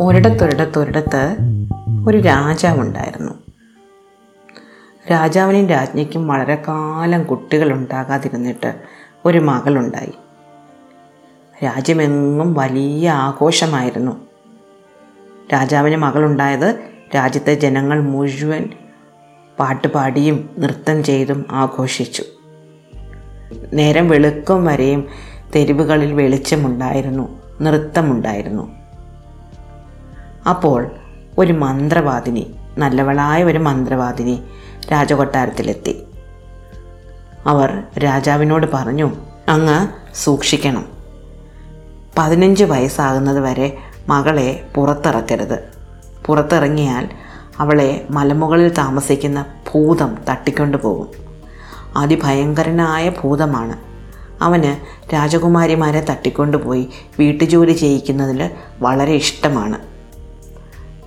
ഒരിടത്തൊരിടത്തൊരിടത്ത് ഒരു രാജാവുണ്ടായിരുന്നു. രാജാവിനും രാജ്ഞിക്കും വളരെ കാലം കുട്ടികളുണ്ടാകാതിരുന്നിട്ട് ഒരു മകളുണ്ടായി. രാജ്യമെങ്ങും വലിയ ആഘോഷമായിരുന്നു. രാജാവിന് മകളുണ്ടായത് രാജ്യത്തെ ജനങ്ങൾ മുഴുവൻ പാട്ടുപാടിയും നൃത്തം ചെയ്തും ആഘോഷിച്ചു. നേരം വെളുക്കും വരെയും തെരുവുകളിൽ വെളിച്ചമുണ്ടായിരുന്നു. നൃത്തമുണ്ടായിരുന്നു. അപ്പോൾ ഒരു മന്ത്രവാദിനി നല്ലവളായ ഒരു മന്ത്രവാദിനി രാജകൊട്ടാരത്തിലെത്തി. അവർ രാജാവിനോട് പറഞ്ഞു അങ്ങ് സൂക്ഷിക്കണം. പതിനഞ്ച് വയസ്സാകുന്നത് വരെ മകളെ പുറത്തിറക്കരുത്. പുറത്തിറങ്ങിയാൽ അവളെ മലമുകളിൽ താമസിക്കുന്ന ഭൂതം തട്ടിക്കൊണ്ടു പോകും അതിഭയങ്കരനായ ഭൂതമാണ്. അവന് രാജകുമാരിമാരെ തട്ടിക്കൊണ്ടുപോയി വീട്ടുജോലി ചെയ്യിക്കുന്നതിൽ വളരെ ഇഷ്ടമാണ്.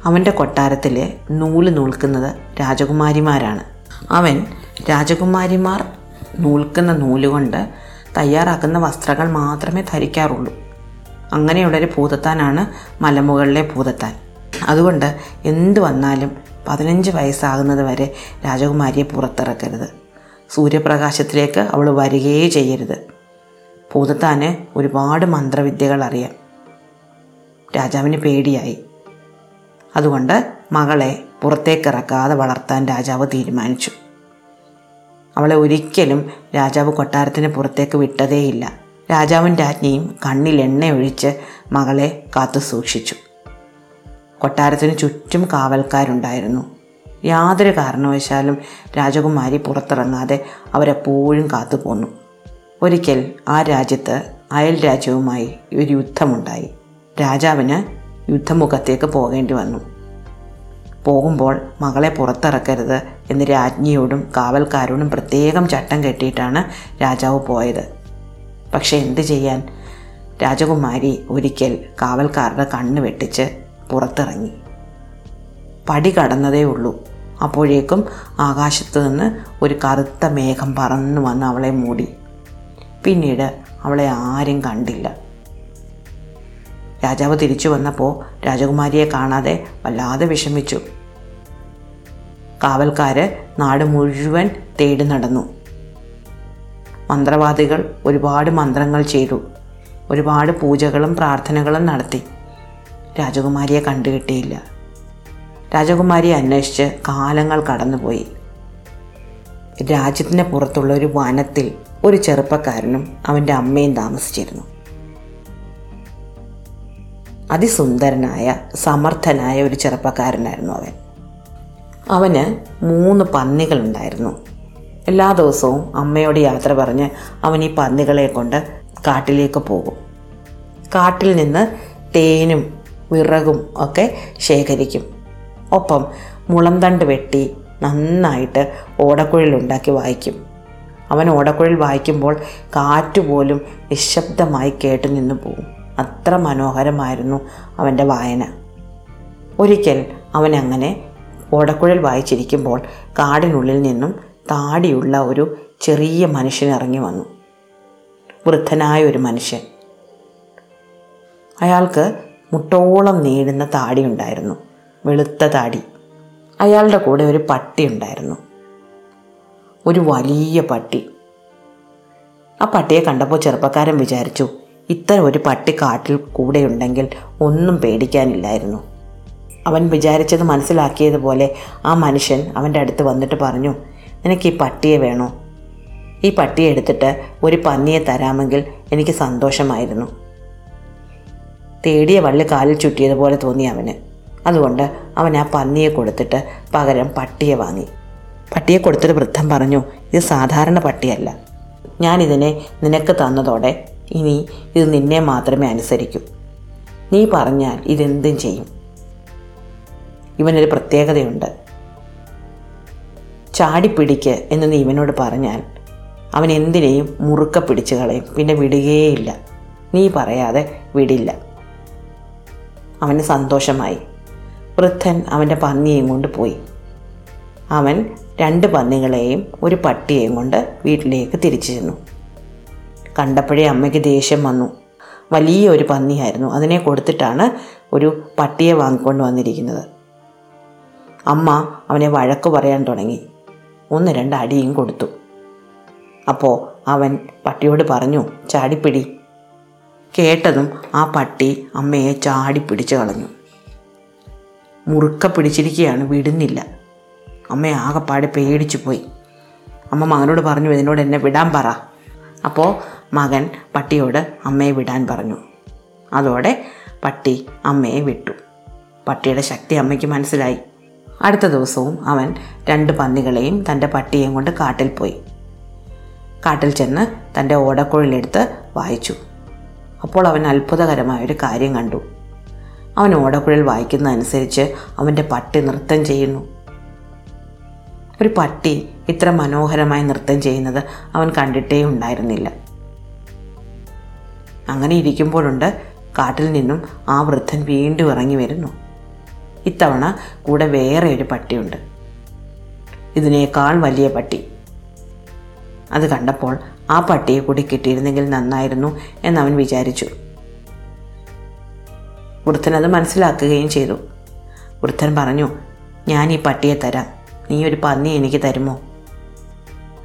അവന്റെ കൊട്ടാരത്തിൽ നൂൽ നൂൽക്കുന്നത് രാജകുമാരിമാരാണ്. അവൻ രാജകുമാരിമാർ നൂൽക്കുന്ന നൂലുകൊണ്ട് തയ്യാറാക്കുന്ന വസ്ത്രങ്ങൾ മാത്രമേ ധരിക്കാറുള്ളൂ. അങ്ങനെയുള്ളൊരു ഭൂതത്താനാണ് മലമുകളിലെ ഭൂതത്താൻ. അതുകൊണ്ട് എന്ത് വന്നാലും പതിനഞ്ച് വയസ്സാകുന്നത് വരെ രാജകുമാരിയെ പുറത്തിറക്കരുത്. സൂര്യപ്രകാശത്തിലേക്ക് അവൾ വരികയേ ചെയ്യരുത്. ഭൂതത്താന് ഒരുപാട് മന്ത്രവിദ്യകൾ അറിയാം. രാജാവിന് പേടിയായി. അതുകൊണ്ട് മകളെ പുറത്തേക്കിറക്കാതെ വളർത്താൻ രാജാവ് തീരുമാനിച്ചു. അവളെ ഒരിക്കലും രാജാവ് കൊട്ടാരത്തിന് പുറത്തേക്ക് വിട്ടതേയില്ല. രാജാവും രാജ്ഞിയും കണ്ണിൽ എണ്ണയൊഴിച്ച് മകളെ കാത്തു സൂക്ഷിച്ചു. കൊട്ടാരത്തിന് ചുറ്റും കാവൽക്കാരുണ്ടായിരുന്നു. യാതൊരു കാരണവശാലും രാജകുമാരി പുറത്തിറങ്ങാതെ അവരെപ്പോഴും കാത്തു പോന്നു ഒരിക്കൽ ആ രാജ്യത്ത് അയൽ രാജ്യവുമായി ഒരു യുദ്ധമുണ്ടായി. രാജാവിന് യുദ്ധമുഖത്തേക്ക് പോകേണ്ടി വന്നു. പോകുമ്പോൾ മകളെ പുറത്തിറക്കരുത് എന്ന് രാജ്ഞിയോടും കാവൽക്കാരോടും പ്രത്യേകം ചട്ടം കെട്ടിയിട്ടാണ് രാജാവ് പോയത്. പക്ഷേ എന്ത് ചെയ്യാൻ? രാജകുമാരി ഒരിക്കൽ കാവൽക്കാരുടെ കണ്ണ് വെട്ടിച്ച് പുറത്തിറങ്ങി. പടി കടന്നതേ ഉള്ളൂ. അപ്പോഴേക്കും ആകാശത്ത് നിന്ന് ഒരു കറുത്ത മേഘം പറന്നു വന്ന് അവളെ മൂടി. പിന്നീട് അവളെ ആരും കണ്ടില്ല. രാജാവ് തിരിച്ചു വന്നപ്പോൾ രാജകുമാരിയെ കാണാതെ വല്ലാതെ വിഷമിച്ചു. കാവൽക്കാര് നാട് മുഴുവൻ തേടി നടന്നു. മന്ത്രവാദികൾ ഒരുപാട് മന്ത്രങ്ങൾ ചെയ്തു. ഒരുപാട് പൂജകളും പ്രാർത്ഥനകളും നടത്തി. രാജകുമാരിയെ കണ്ടുകിട്ടിയില്ല. രാജകുമാരിയെ അന്വേഷിച്ച് കാലങ്ങൾ കടന്നുപോയി. രാജ്യത്തിന് പുറത്തുള്ള ഒരു വനത്തിൽ ഒരു ചെറുപ്പക്കാരനും അവന്റെ അമ്മയും താമസിച്ചിരുന്നു. അതിസുന്ദരനായ സമർത്ഥനായ ഒരു ചെറുപ്പക്കാരനായിരുന്നു അവൻ. അവന് മൂന്ന് പന്നികളുണ്ടായിരുന്നു. എല്ലാ ദിവസവും അമ്മയോട് യാത്ര പറഞ്ഞ് അവൻ ഈ പന്നികളെ കൊണ്ട് കാട്ടിലേക്ക് പോകും. കാട്ടിൽ നിന്ന് തേനും വിറകും ഒക്കെ ശേഖരിക്കും. ഒപ്പം മുളന്തണ്ട് വെട്ടി നന്നായിട്ട് ഓടക്കുഴലുണ്ടാക്കി വായിക്കും. അവൻ ഓടക്കുഴൽ വായിക്കുമ്പോൾ കാറ്റുപോലും നിശബ്ദമായി കേട്ടു നിന്ന് പോകും അത്ര മനോഹരമായിരുന്നു അവന്റെ വായന. ഒരിക്കൽ അവൻ അങ്ങനെ ഓടക്കുഴൽ വായിച്ചിരിക്കുമ്പോൾ കാടിനുള്ളിൽ നിന്നും താടിയുള്ള ഒരു ചെറിയ മനുഷ്യൻ ഇറങ്ങി വന്നു. വൃദ്ധനായ ഒരു മനുഷ്യൻ. അയാൾക്ക് മുട്ടോളം നീളുന്ന താടി ഉണ്ടായിരുന്നു. വെളുത്ത താടി. അയാളുടെ കൂടെ ഒരു പട്ടി ഉണ്ടായിരുന്നു. ഒരു വലിയ പട്ടി. ആ പട്ടിയെ കണ്ടപ്പോൾ ചെറുപ്പക്കാരൻ വിചാരിച്ചു ഇത്തരം ഒരു പട്ടി കാട്ടിൽ കൂടെ ഉണ്ടെങ്കിൽ ഒന്നും പേടിക്കാനില്ലായിരുന്നു. അവൻ വിചാരിച്ചത് മനസ്സിലാക്കിയതുപോലെ ആ മനുഷ്യൻ അവന്റെ അടുത്ത് വന്നിട്ട് പറഞ്ഞു നിനക്ക് ഈ പട്ടിയെ വേണോ? ഈ പട്ടിയെ എടുത്തിട്ട് ഒരു പന്നിയെ തരാമെങ്കിൽ എനിക്ക് സന്തോഷമായിരുന്നു. തേടിയ വള്ളി കാലിൽ ചുറ്റിയതുപോലെ തോന്നി അവന്. അതുകൊണ്ട് അവൻ ആ പന്നിയെ കൊടുത്തിട്ട് പകരം പട്ടിയെ വാങ്ങി. പട്ടിയെ കൊടുത്തിട്ട് വൃദ്ധം പറഞ്ഞു ഇത് സാധാരണ പട്ടിയല്ല. ഞാനിതിനെ നിനക്ക് തന്നതോടെ ഇനി ഇത് നിന്നെ മാത്രമേ അനുസരിക്കൂ. നീ പറഞ്ഞാൽ ഇതെന്തും ചെയ്യും. ഇവനൊരു പ്രത്യേകതയുണ്ട്. ചാടിപ്പിടിക്ക് എന്ന് നീ ഇവനോട് പറഞ്ഞാൽ അവൻ എന്തിനേയും മുറുക്ക പിടിച്ചു കളയും. പിന്നെ വിടുകയേയില്ല. നീ പറയാതെ വിടില്ല. അവന് സന്തോഷമായി. വൃദ്ധൻ അവന്റെ പന്നിയെയും കൊണ്ട് പോയി. അവൻ രണ്ട് പന്നികളെയും ഒരു പട്ടിയെയും കൊണ്ട് വീട്ടിലേക്ക് തിരിച്ചു ചെന്നു. കണ്ടപ്പോഴേ അമ്മയ്ക്ക് ദേഷ്യം വന്നു. വലിയ ഒരു പന്നിയായിരുന്നു. അതിനെ കൊടുത്തിട്ടാണ് ഒരു പട്ടിയെ വാങ്ങിക്കൊണ്ട് വന്നിരിക്കുന്നത്. അമ്മ അവനെ വഴക്ക് പറയാൻ തുടങ്ങി. ഒന്ന് രണ്ട് അടിയും കൊടുത്തു. അപ്പോൾ അവൻ പട്ടിയോട് പറഞ്ഞു ചാടിപ്പിടി. കേട്ടതും ആ പട്ടി അമ്മയെ ചാടി പിടിച്ചു കളഞ്ഞു. മുറുക്ക പിടിച്ചിരിക്കുകയാണ് വിടുന്നില്ല. അമ്മ ആകെപ്പാടെ പേടിച്ചു പോയി. അമ്മ മകനോട് പറഞ്ഞു ഇതിനോട് എന്നെ വിടാൻ പറ. അപ്പോൾ മകൻ പട്ടിയോട് അമ്മയെ വിടാൻ പറഞ്ഞു. അതോടെ പട്ടി അമ്മയെ വിട്ടു. പട്ടിയുടെ ശക്തി അമ്മയ്ക്ക് മനസ്സിലായി. അടുത്ത ദിവസവും അവൻ രണ്ട് പന്നികളെയും തന്റെ പട്ടിയെയും കൊണ്ട് കാട്ടിൽ പോയി. കാട്ടിൽ ചെന്ന് തന്റെ ഓടക്കുഴലെടുത്ത് വായിച്ചു. അപ്പോൾ അവൻ അത്ഭുതകരമായൊരു കാര്യം കണ്ടു. അവൻ ഓടക്കുഴൽ വായിക്കുന്നതനുസരിച്ച് അവന്റെ പട്ടി നൃത്തം ചെയ്യുന്നു. ഒരു പട്ടി ഇത്ര മനോഹരമായി നൃത്തം ചെയ്യുന്നത് അവൻ കണ്ടിട്ടേ ഉണ്ടായിരുന്നില്ല. അങ്ങനെ ഇരിക്കുമ്പോഴുണ്ട് കാട്ടിൽ നിന്നും ആ വൃദ്ധൻ വീണ്ടും ഇറങ്ങി വരുന്നു. ഇത്തവണ കൂടെ വേറെ ഒരു പട്ടിയുണ്ട്. ഇതിനേക്കാൾ വലിയ പട്ടി. അത് കണ്ടപ്പോൾ ആ പട്ടിയെ കൂടി കിട്ടിയിരുന്നെങ്കിൽ നന്നായിരുന്നു എന്നവൻ വിചാരിച്ചു. വൃദ്ധൻ അത് മനസ്സിലാക്കുകയും ചെയ്തു. വൃദ്ധൻ പറഞ്ഞു ഞാൻ ഈ പട്ടിയെ തരാം. നീ ഒരു പന്നി എനിക്ക് തരുമോ?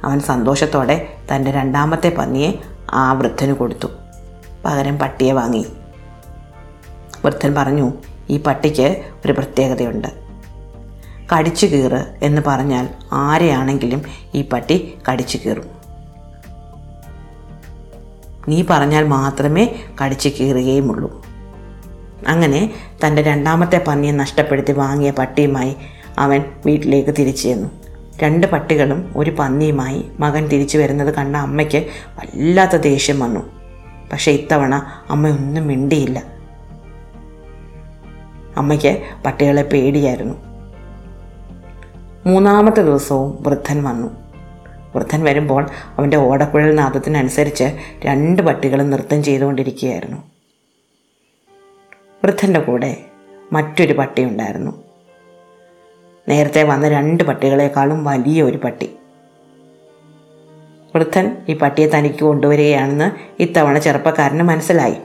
അവൻ സന്തോഷത്തോടെ തന്റെ രണ്ടാമത്തെ പന്നിയെ ആ വൃദ്ധന് കൊടുത്തു. പകരം പട്ടിയെ വാങ്ങി. വൃദ്ധൻ പറഞ്ഞു ഈ പട്ടിക്ക് ഒരു പ്രത്യേകതയുണ്ട്. കടിച്ചു കീറ് എന്ന് പറഞ്ഞാൽ ആരെയാണെങ്കിലും ഈ പട്ടി കടിച്ചു കീറും. നീ പറഞ്ഞാൽ മാത്രമേ കടിച്ചു കീറുകയുമുള്ളൂ. അങ്ങനെ തന്റെ രണ്ടാമത്തെ പന്നിയെ നഷ്ടപ്പെടുത്തി വാങ്ങിയ പട്ടിയുമായി അവൻ വീട്ടിലേക്ക് തിരിച്ചു ചെന്നു. രണ്ട് പട്ടികളും ഒരു പന്നിയുമായി മകൻ തിരിച്ചു വരുന്നത് കണ്ട അമ്മയ്ക്ക് വല്ലാത്ത ദേഷ്യം വന്നു. പക്ഷേ ഇത്തവണ അമ്മ ഒന്നും മിണ്ടിയില്ല. അമ്മയ്ക്ക് പട്ടികളെ പേടിയായിരുന്നു. മൂന്നാമത്തെ ദിവസവും വൃദ്ധൻ വന്നു. വൃദ്ധൻ വരുമ്പോൾ അവന്റെ ഓടക്കുഴൽ നാദത്തിനനുസരിച്ച് രണ്ട് പട്ടികളും നൃത്തം ചെയ്തുകൊണ്ടിരിക്കുകയായിരുന്നു. വൃദ്ധന്റെ കൂടെ മറ്റൊരു പട്ടി ഉണ്ടായിരുന്നു. നേരത്തെ വന്ന രണ്ട് പട്ടികളെക്കാളും വലിയ ഒരു പട്ടി. വൃദ്ധൻ ഈ പട്ടിയെ തനിക്ക് കൊണ്ടുവരികയാണെന്ന് ഇത്തവണ ചെറുപ്പക്കാരന് മനസ്സിലായി.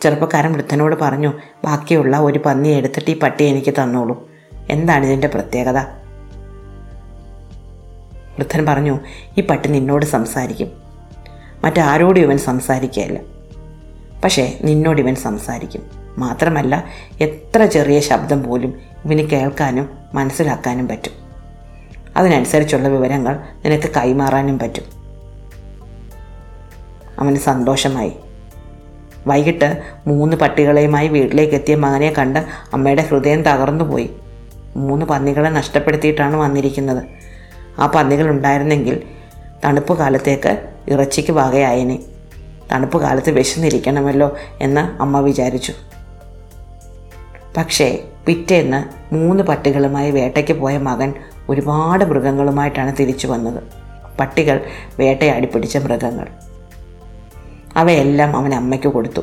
ചെറുപ്പക്കാരൻ വൃദ്ധനോട് പറഞ്ഞു ബാക്കിയുള്ള ഒരു പന്നി എടുത്തിട്ട് ഈ പട്ടി എനിക്ക് തന്നോളൂ. എന്താണ് ഇതിന്റെ പ്രത്യേകത? വൃദ്ധൻ പറഞ്ഞു ഈ പട്ടി നിന്നോട് സംസാരിക്കും. മറ്റാരോടും ഇവൻ സംസാരിക്കുകയല്ല. പക്ഷേ നിന്നോട് ഇവൻ സംസാരിക്കും. മാത്രമല്ല എത്ര ചെറിയ ശബ്ദം പോലും ഇവന് കേൾക്കാനും മനസ്സിലാക്കാനും പറ്റും. അതിനനുസരിച്ചുള്ള വിവരങ്ങൾ നിനക്ക് കൈമാറാനും പറ്റും. അവന് സന്തോഷമായി. വൈകിട്ട് മൂന്ന് പട്ടികളെയുമായി വീട്ടിലേക്ക് എത്തിയ മകനെ കണ്ട് അമ്മയുടെ ഹൃദയം തകർന്നുപോയി. മൂന്ന് പന്നികളെ നഷ്ടപ്പെടുത്തിയിട്ടാണ് വന്നിരിക്കുന്നത്. ആ പന്നികൾ ഉണ്ടായിരുന്നെങ്കിൽ തണുപ്പ് കാലത്തേക്ക് ഇറച്ചിക്ക് വകയായനെ. തണുപ്പ് കാലത്ത് വിശന്നിരിക്കണമല്ലോ എന്ന് അമ്മ വിചാരിച്ചു. പക്ഷേ പിറ്റേന്ന് മൂന്ന് പട്ടികളുമായി വേട്ടയ്ക്ക് പോയ മകൻ ഒരുപാട് മൃഗങ്ങളുമായിട്ടാണ് തിരിച്ചു വന്നത്. പട്ടികൾ വേട്ടയാടി പിടിച്ച മൃഗങ്ങൾ. അവയെല്ലാം അവൻ അമ്മയ്ക്ക് കൊടുത്തു.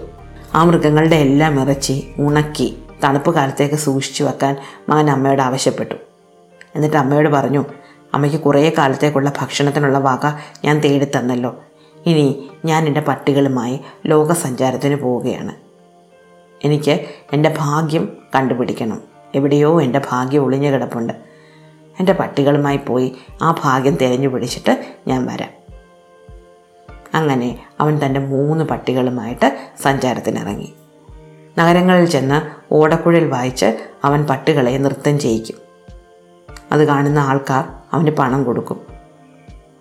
ആ മൃഗങ്ങളുടെ എല്ലാം ഇറച്ചി ഉണക്കി തണുപ്പ് കാലത്തേക്ക് സൂക്ഷിച്ചു വെക്കാൻ മകൻ അമ്മയോട് ആവശ്യപ്പെട്ടു. എന്നിട്ട് അമ്മയോട് പറഞ്ഞു അമ്മയ്ക്ക് കുറേ കാലത്തേക്കുള്ള ഭക്ഷണത്തിനുള്ള വക ഞാൻ തേടി തന്നല്ലോ ഇനി ഞാൻ എന്റെ പട്ടികളുമായി ലോകസഞ്ചാരത്തിന് പോവുകയാണ്. എനിക്ക് എന്റെ ഭാഗ്യം കണ്ടുപിടിക്കണം. എവിടെയോ എന്റെ ഭാഗ്യം ഒളിഞ്ഞു കിടപ്പുണ്ട്. എന്റെ പട്ടികളുമായി പോയി ആ ഭാഗ്യം തിരഞ്ഞു പിടിച്ചിട്ട് ഞാൻ വരാം. അങ്ങനെ അവൻ തന്റെ മൂന്ന് പട്ടികളുമായിട്ട് സഞ്ചാരത്തിനിറങ്ങി. നഗരങ്ങളിൽ ചെന്ന് ഓടക്കുഴൽ വായിച്ച് അവൻ പട്ടികളെ നൃത്തം ചെയ്യിക്കും. അത് കാണുന്ന ആൾക്കാർ അവന് പണം കൊടുക്കും.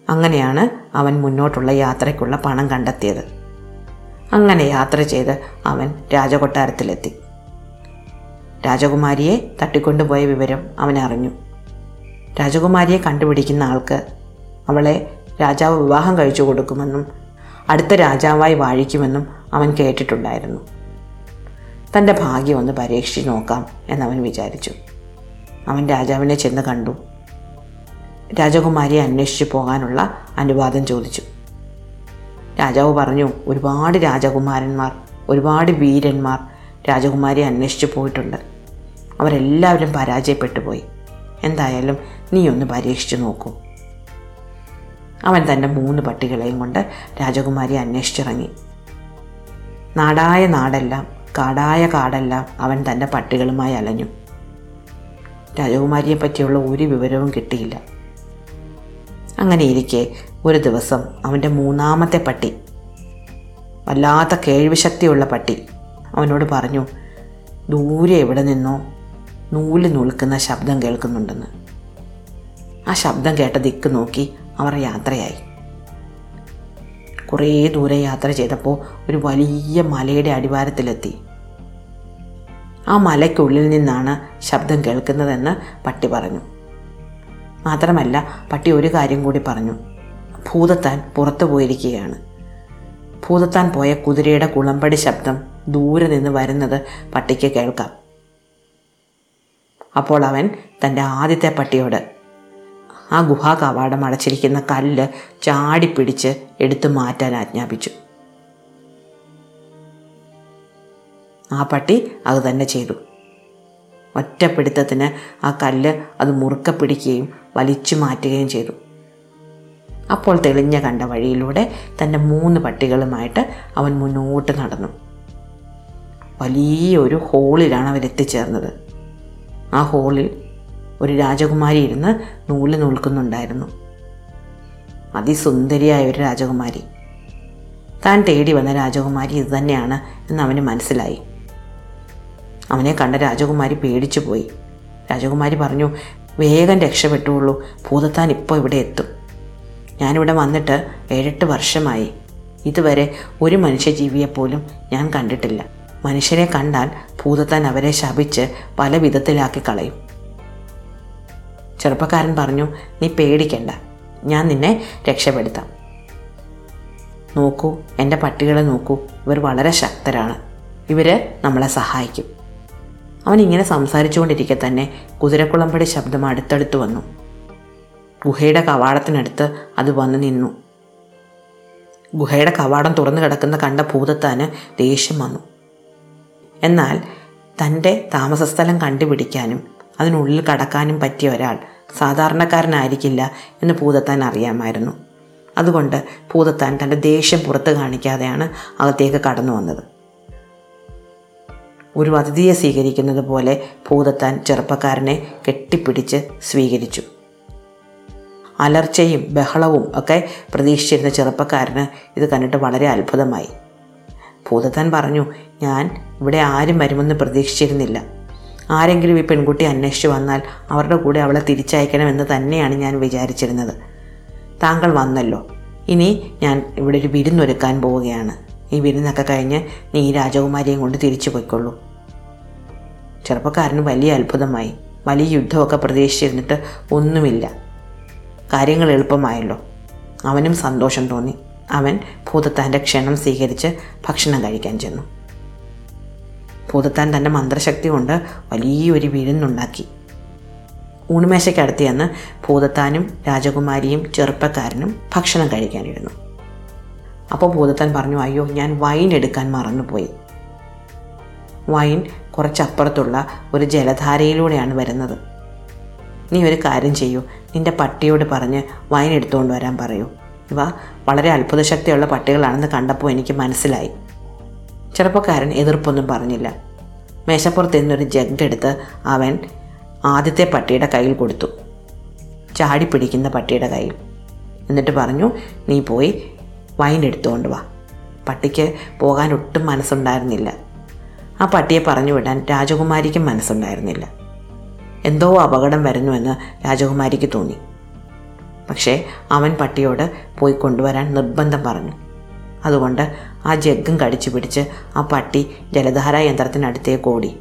അങ്ങനെയാണ് അവൻ മുന്നോട്ടുള്ള യാത്രയ്ക്കുള്ള പണം കണ്ടെത്തിയത്. അങ്ങനെ യാത്ര ചെയ്ത് അവൻ രാജകൊട്ടാരത്തിലെത്തി. രാജകുമാരിയെ തട്ടിക്കൊണ്ടുപോയ വിവരം അവൻ അറിഞ്ഞു. രാജകുമാരിയെ കണ്ടുപിടിക്കുന്ന ആൾക്ക് അവളെ രാജാവ് വിവാഹം കഴിച്ചു കൊടുക്കുമെന്നും അടുത്ത രാജാവായി വാഴിക്കുമെന്നും അവൻ കേട്ടിട്ടുണ്ടായിരുന്നു. തന്റെ ഭാഗ്യം ഒന്ന് പരീക്ഷിച്ച് നോക്കാം എന്നവൻ വിചാരിച്ചു. അവൻ രാജാവിനെ ചെന്ന് കണ്ടു. രാജകുമാരിയെ അന്വേഷിച്ചു പോകാനുള്ള അനുവാദം ചോദിച്ചു. രാജാവ് പറഞ്ഞു ഒരുപാട് രാജകുമാരന്മാർ ഒരുപാട് വീരന്മാർ രാജകുമാരിയെ അന്വേഷിച്ചു പോയിട്ടുണ്ട്. അവരെല്ലാവരും പരാജയപ്പെട്ടു പോയി എന്തായാലും നീ ഒന്ന് പരീക്ഷിച്ചു നോക്കൂ. അവൻ തന്റെ മൂന്ന് പട്ടികളെയും കൊണ്ട് രാജകുമാരിയെ അന്വേഷിച്ചിറങ്ങി. നാടായ നാടെല്ലാം കാടായ കാടെല്ലാം അവൻ തന്റെ പട്ടികളുമായി അലഞ്ഞു. രാജകുമാരിയെ പറ്റിയുള്ള ഒരു വിവരവും കിട്ടിയില്ല. അങ്ങനെ ഇരിക്കെ ഒരു ദിവസം അവന്റെ മൂന്നാമത്തെ പട്ടി വല്ലാത്ത കേൾവിശക്തിയുള്ള പട്ടി അവനോട് പറഞ്ഞു ദൂരെ എവിടെ നിന്നോ നൂൽ നൂൽക്കുന്ന ശബ്ദം കേൾക്കുന്നുണ്ടെന്ന്. ആ ശബ്ദം കേട്ട ദിക്ക് നോക്കി അവർ യാത്രയായി. കുറേ ദൂരെ യാത്ര ചെയ്തപ്പോൾ ഒരു വലിയ മലയുടെ അടിവാരത്തിലെത്തി. ആ മലയ്ക്കുള്ളിൽ നിന്നാണ് ശബ്ദം കേൾക്കുന്നതെന്ന് പട്ടി പറഞ്ഞു. മാത്രമല്ല പട്ടി ഒരു കാര്യം കൂടി പറഞ്ഞു. ഭൂതത്താൻ പുറത്തു പോയിരിക്കുകയാണ്. ഭൂതത്താൻ പോയ കുതിരയുടെ കുളമ്പടി ശബ്ദം ദൂരെ നിന്ന് വരുന്നത് പട്ടിക്ക് കേൾക്കാം. അപ്പോൾ അവൻ തന്റെ ആദ്യത്തെ പട്ടിയോട് ആ ഗുഹാ കവാടം അടച്ചിരിക്കുന്ന കല്ല് ചാടിപ്പിടിച്ച് എടുത്തു മാറ്റാൻ ആജ്ഞാപിച്ചു. ആ പട്ടി അത് തന്നെ ചെയ്തു. ഒറ്റപ്പിടുത്തത്തിന് ആ കല്ല് അത് മുറുക്ക പിടിക്കുകയും വലിച്ചു മാറ്റുകയും ചെയ്തു. അപ്പോൾ തെളിഞ്ഞ കണ്ട വഴിയിലൂടെ തന്റെ മൂന്ന് പട്ടികളുമായിട്ട് അവൻ മുന്നോട്ട് നടന്നു. വലിയൊരു ഹോളിലാണ് അവരെത്തിച്ചേർന്നത് ആ ഹോളിൽ ഒരു രാജകുമാരി ഇരുന്ന് നൂൽ നൂൽക്കുന്നുണ്ടായിരുന്നു. അതിസുന്ദരിയായ ഒരു രാജകുമാരി. താൻ തേടി വന്ന രാജകുമാരി ഇത് തന്നെയാണ് എന്ന് അവന് മനസ്സിലായി. അവനെ കണ്ട രാജകുമാരി പേടിച്ചു പോയി രാജകുമാരി പറഞ്ഞു വേഗം രക്ഷപ്പെട്ടുള്ളൂ ഭൂതത്താൻ ഇപ്പോൾ ഇവിടെ എത്തും. ഞാനിവിടെ വന്നിട്ട് ഏഴെട്ട് വർഷമായി. ഇതുവരെ ഒരു മനുഷ്യജീവിയെ പോലും ഞാൻ കണ്ടിട്ടില്ല. മനുഷ്യരെ കണ്ടാൽ ഭൂതത്താൻ അവരെ ശപിച്ച് പല വിധത്തിലാക്കി കളയും. ചെറുപ്പക്കാരൻ പറഞ്ഞു നീ പേടിക്കണ്ട. ഞാൻ നിന്നെ രക്ഷപ്പെടുത്താം. നോക്കൂ എന്റെ പട്ടികളെ നോക്കൂ. ഇവർ വളരെ ശക്തരാണ്. ഇവർ നമ്മളെ സഹായിക്കും. അവൻ ഇങ്ങനെ സംസാരിച്ചുകൊണ്ടിരിക്കെ തന്നെ കുതിരക്കുളമ്പടി ശബ്ദം അടുത്തടുത്ത് വന്നു. ഗുഹയുടെ കവാടത്തിനടുത്ത് അത് വന്ന് നിന്നു. ഗുഹയുടെ കവാടം തുറന്നു കിടക്കുന്ന കണ്ട ഭൂതത്താന് ദേഷ്യം വന്നു. എന്നാൽ തന്റെ താമസസ്ഥലം കണ്ടുപിടിക്കാനും അതിനുള്ളിൽ കടക്കാനും പറ്റിയ ഒരാൾ സാധാരണക്കാരനായിരിക്കില്ല എന്ന് ഭൂതത്താൻ അറിയാമായിരുന്നു. അതുകൊണ്ട് ഭൂതത്താൻ തന്റെ ദേഷ്യം പുറത്ത് കാണിക്കാതെയാണ് അകത്തേക്ക് കടന്നു വന്നത്. ഒരു അതിഥിയെ സ്വീകരിക്കുന്നത് പോലെ ഭൂതത്താൻ ചെറുപ്പക്കാരനെ കെട്ടിപ്പിടിച്ച് സ്വീകരിച്ചു. അലർച്ചയും ബഹളവും ഒക്കെ പ്രതീക്ഷിച്ചിരുന്ന ചെറുപ്പക്കാരന് ഇത് കണ്ടിട്ട് വളരെ അത്ഭുതമായി. ഭൂതത്താൻ പറഞ്ഞു ഞാൻ ഇവിടെ ആരും വരുമെന്ന് പ്രതീക്ഷിച്ചിരുന്നില്ല. ആരെങ്കിലും ഈ പെൺകുട്ടി അന്വേഷിച്ചു വന്നാൽ അവരുടെ കൂടെ അവളെ തിരിച്ചയക്കണമെന്ന് തന്നെയാണ് ഞാൻ വിചാരിച്ചിരുന്നത്. താങ്കൾ വന്നല്ലോ. ഇനി ഞാൻ ഇവിടെ ഒരു വിരുന്നൊരുക്കാൻ പോവുകയാണ്. ഈ വിരുന്നൊക്കെ കഴിഞ്ഞ് നീ രാജകുമാരിയും കൊണ്ട് തിരിച്ചു പോയിക്കൊള്ളൂ. ചെറുപ്പക്കാരന് വലിയ അത്ഭുതമായി. വലിയ യുദ്ധമൊക്കെ പ്രതീക്ഷിച്ചിരുന്നിട്ട് ഒന്നുമില്ല. കാര്യങ്ങൾ എളുപ്പമായല്ലോ. അവനും സന്തോഷം തോന്നി. അവൻ ഭൂതത്താന്റെ ക്ഷണം സ്വീകരിച്ച് ഭക്ഷണം കഴിക്കാൻ ചെന്നു. ഭൂതത്താൻ തന്റെ മന്ത്രശക്തി കൊണ്ട് വലിയൊരു വിരുന്നുണ്ടാക്കി. ഊണുമേശയ്ക്കടുത്ത് ചെന്ന് ഭൂതത്താനും രാജകുമാരിയും ചെറുപ്പക്കാരനും ഭക്ഷണം കഴിക്കാനിരുന്നു. അപ്പോൾ ഭൂതത്താൻ പറഞ്ഞു അയ്യോ ഞാൻ വൈൻ എടുക്കാൻ മറന്നുപോയി. വൈൻ കുറച്ചപ്പുറത്തുള്ള ഒരു ജലധാരയിലൂടെയാണ് വരുന്നത്. നീ ഒരു കാര്യം ചെയ്യൂ. നിന്റെ പട്ടിയോട് പറഞ്ഞ് വൈൻ എടുത്തുകൊണ്ട് വരാൻ പറയൂ. ഇവ വളരെ അത്ഭുതശക്തിയുള്ള പട്ടികളാണെന്ന് കണ്ടപ്പോൾ എനിക്ക് മനസ്സിലായി. ചെറുപ്പക്കാരൻ എതിർപ്പൊന്നും പറഞ്ഞില്ല. മേശപ്പുറത്ത് നിന്നൊരു ജഗ് എടുത്ത് അവൻ ആദ്യത്തെ പട്ടിയുടെ കയ്യിൽ കൊടുത്തു. ചാടി പിടിക്കുന്ന പട്ടിയുടെ കയ്യിൽ. എന്നിട്ട് പറഞ്ഞു നീ പോയി വൈൻ എടുത്തുകൊണ്ട് വാ. പട്ടിക്ക് പോകാൻ ഒട്ടും മനസ്സുണ്ടായിരുന്നില്ല. ആ പട്ടിയെ പറഞ്ഞു വിടാൻ രാജകുമാരിക്കും മനസ്സുണ്ടായിരുന്നില്ല. എന്തോ അപകടം വരുന്നുവെന്ന് രാജകുമാരിക്ക് തോന്നി. പക്ഷേ അവൻ പട്ടിയോട് പോയി കൊണ്ടുവരാൻ നിർബന്ധം പറഞ്ഞു. അതുകൊണ്ട് ആ ജഗ്ഗും കടിച്ചു പിടിച്ച് ആ പട്ടി ജലധാരാ യന്ത്രത്തിനടുത്തേക്ക് ഓടി.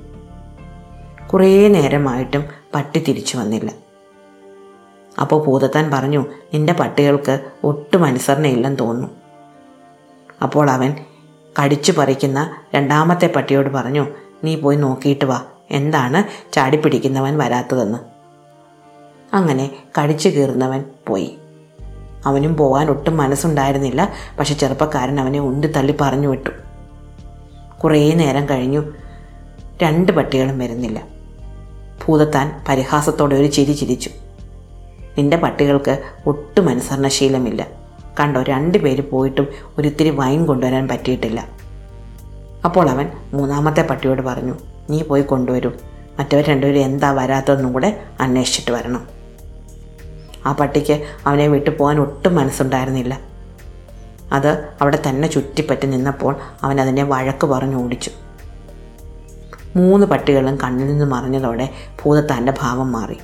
കുറേ നേരമായിട്ടും പട്ടി തിരിച്ചു വന്നില്ല. അപ്പോൾ ഭൂതത്താൻ പറഞ്ഞു നിന്റെ പട്ടികൾക്ക് ഒട്ടും അനുസരണയില്ലെന്ന് തോന്നുന്നു. അപ്പോൾ അവൻ കടിച്ചു പറിക്കുന്ന രണ്ടാമത്തെ പട്ടിയോട് പറഞ്ഞു നീ പോയി നോക്കിയിട്ട് വാ. എന്താണ് ചാടിപ്പിടിക്കുന്നവൻ വരാത്തതെന്ന്? അങ്ങനെ കടിച്ചു കീറുന്നവൻ പോയി. അവനും പോകാൻ ഒട്ടും മനസ്സുണ്ടായിരുന്നില്ല പക്ഷെ ചെറുപ്പക്കാരൻ അവനെ ഉണ്ടി തള്ളി പറഞ്ഞു വിട്ടു. കുറേ നേരം കഴിഞ്ഞു രണ്ട് പട്ടികളും വരുന്നില്ല. ഭൂതത്താൻ പരിഹാസത്തോടെ ഒരു ചിരി ചിരിച്ചു. നിന്റെ പട്ടികൾക്ക് ഒട്ടും അനുസരണശീലമില്ല. കണ്ടോ രണ്ടു പേര് പോയിട്ടും ഒരിത്തിരി വൈൻ കൊണ്ടുവരാൻ പറ്റിയിട്ടില്ല. അപ്പോൾ അവൻ മൂന്നാമത്തെ പട്ടിയോട് പറഞ്ഞു നീ പോയി കൊണ്ടുവരും. മറ്റവർ രണ്ടുപേരും എന്താ വരാത്തതെന്നും കൂടെ അന്വേഷിച്ചിട്ട് വരണം. ആ പട്ടിക്ക് അവനെ വിട്ടു പോകാൻ ഒട്ടും മനസ്സുണ്ടായിരുന്നില്ല. അത് അവിടെ തന്നെ ചുറ്റിപ്പറ്റി നിന്നപ്പോൾ അവൻ അതിനെ വഴക്ക് പറഞ്ഞു ഓടിച്ചു. മൂന്ന് പട്ടികളും കണ്ണിൽ നിന്ന് മറിഞ്ഞതോടെ ഭൂതത്താന്റെ ഭാവം മാറി.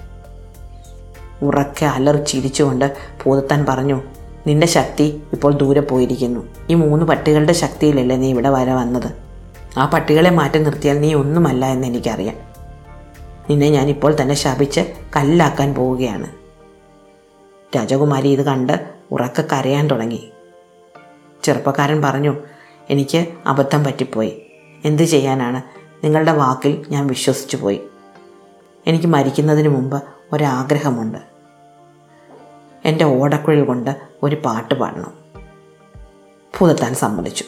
ഉറക്കെ അലറി ചിരിച്ചുകൊണ്ട് ഭൂതത്താൻ പറഞ്ഞു നിന്റെ ശക്തി ഇപ്പോൾ ദൂരെ പോയിരിക്കുന്നു. ഈ മൂന്ന് പട്ടികളുടെ ശക്തിയിലല്ലേ നീ ഇവിടെ വരെ വന്നത്? ആ പട്ടികളെ മാറ്റി നിർത്തിയാൽ നീ ഒന്നുമല്ല എന്ന് എനിക്കറിയാം. നിന്നെ ഞാൻ ഇപ്പോൾ തന്നെ ശപിച്ച് കല്ലാക്കാൻ പോവുകയാണ്. രാജകുമാരി ഇത് കണ്ട് ഉറക്കെ കരയാൻ തുടങ്ങി. ചെറുപ്പക്കാരൻ പറഞ്ഞു എനിക്ക് അബദ്ധം പറ്റിപ്പോയി. എന്ത് ചെയ്യാനാണ്? നിങ്ങളുടെ വാക്കിൽ ഞാൻ വിശ്വസിച്ചു പോയി എനിക്ക് മരിക്കുന്നതിന് മുമ്പ് ഒരാഗ്രഹമുണ്ട്. എന്റെ ഓടക്കുഴൽ കൊണ്ട് ഒരു പാട്ട് പാടണം. പുതുത്താൻ സമ്മതിച്ചു.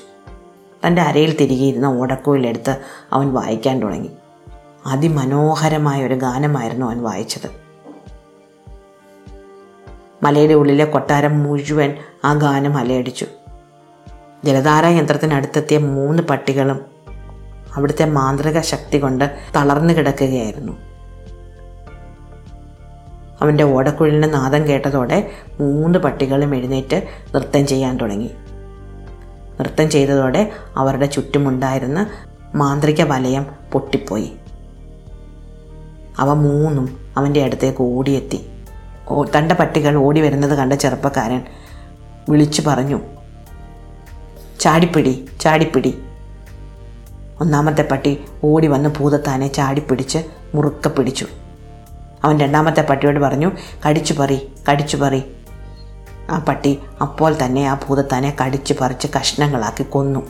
തന്റെ അരയിൽ തിരികെയിരുന്ന ഓടക്കുഴലെടുത്ത് അവൻ വായിക്കാൻ തുടങ്ങി. അതിമനോഹരമായ ഒരു ഗാനമായിരുന്നു അവൻ വായിച്ചത്. മലയുടെ ഉള്ളിലെ കൊട്ടാരം മുഴുവൻ ആ ഗാനം അലയടിച്ചു. ജലധാര യന്ത്രത്തിനടുത്തെത്തിയ മൂന്ന് പട്ടികളും അവിടുത്തെ മാന്ത്രിക ശക്തി കൊണ്ട് തളർന്നു കിടക്കുകയായിരുന്നു. അവന്റെ ഓടക്കുഴലിന്റെ നാദം കേട്ടതോടെ മൂന്ന് പട്ടികളും എഴുന്നേറ്റ് നൃത്തം ചെയ്യാൻ തുടങ്ങി. നൃത്തം ചെയ്തതോടെ അവരുടെ ചുറ്റുമുണ്ടായിരുന്ന മാന്ത്രിക വലയം പൊട്ടിപ്പോയി. അവ മൂന്നും അവന്റെ അടുത്തേക്ക് ഓടിയെത്തി. തന്റെ പട്ടികൾ ഓടി വരുന്നത് കണ്ട ചെറുപ്പക്കാരൻ വിളിച്ചു പറഞ്ഞു ചാടിപ്പിടി ചാടിപ്പിടി. ഒന്നാമത്തെ പട്ടി ഓടി വന്ന് ഭൂതത്താനെ ചാടിപ്പിടിച്ച് മുറുക്ക പിടിച്ചു. അവൻ രണ്ടാമത്തെ പട്ടിയോട് പറഞ്ഞു കടിച്ചു പറി കടിച്ചു പറി. ആ പട്ടി അപ്പോൾ തന്നെ ആ ഭൂതത്താനെ കടിച്ചു പറിച്ച് കഷ്ണങ്ങളാക്കി കൊന്നു.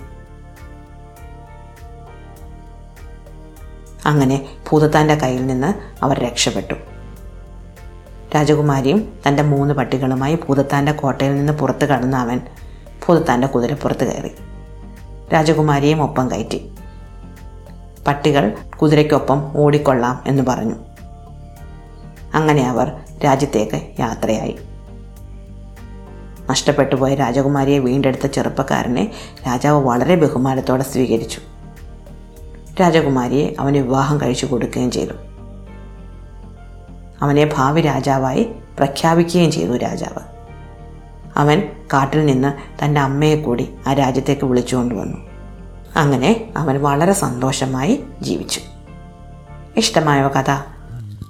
അങ്ങനെ ഭൂതത്താന്റെ കയ്യിൽ നിന്ന് അവർ രക്ഷപ്പെട്ടു. രാജകുമാരിയും തന്റെ മൂന്ന് പട്ടികളുമായി ഭൂതത്താന്റെ കോട്ടയിൽ നിന്ന് പുറത്ത് കടന്ന അവൻ ഭൂതത്താന്റെ കുതിരപ്പുറത്ത് കയറി. രാജകുമാരിയെയും ഒപ്പം കയറ്റി. പട്ടികൾ കുതിരയ്ക്കൊപ്പം ഓടിക്കൊള്ളാം എന്ന് പറഞ്ഞു. അങ്ങനെ അവർ രാജ്യത്തേക്ക് യാത്രയായി. നഷ്ടപ്പെട്ടു പോയ രാജകുമാരിയെ വീണ്ടെടുത്ത ചെറുപ്പക്കാരനെ രാജാവ് വളരെ ബഹുമാനത്തോടെ സ്വീകരിച്ചു. രാജകുമാരിയെ അവന് വിവാഹം കഴിച്ചു കൊടുക്കുകയും ചെയ്തു. അവനെ ഭാവി രാജാവായി പ്രഖ്യാപിക്കുകയും ചെയ്തു രാജാവ്. അവൻ കാട്ടിൽ നിന്ന് തന്റെ അമ്മയെ കൂടി ആ രാജ്യത്തേക്ക് വിളിച്ചുകൊണ്ടുവന്നു അങ്ങനെ അവൻ വളരെ സന്തോഷമായി ജീവിച്ചു. ഇഷ്ടമായ കഥ?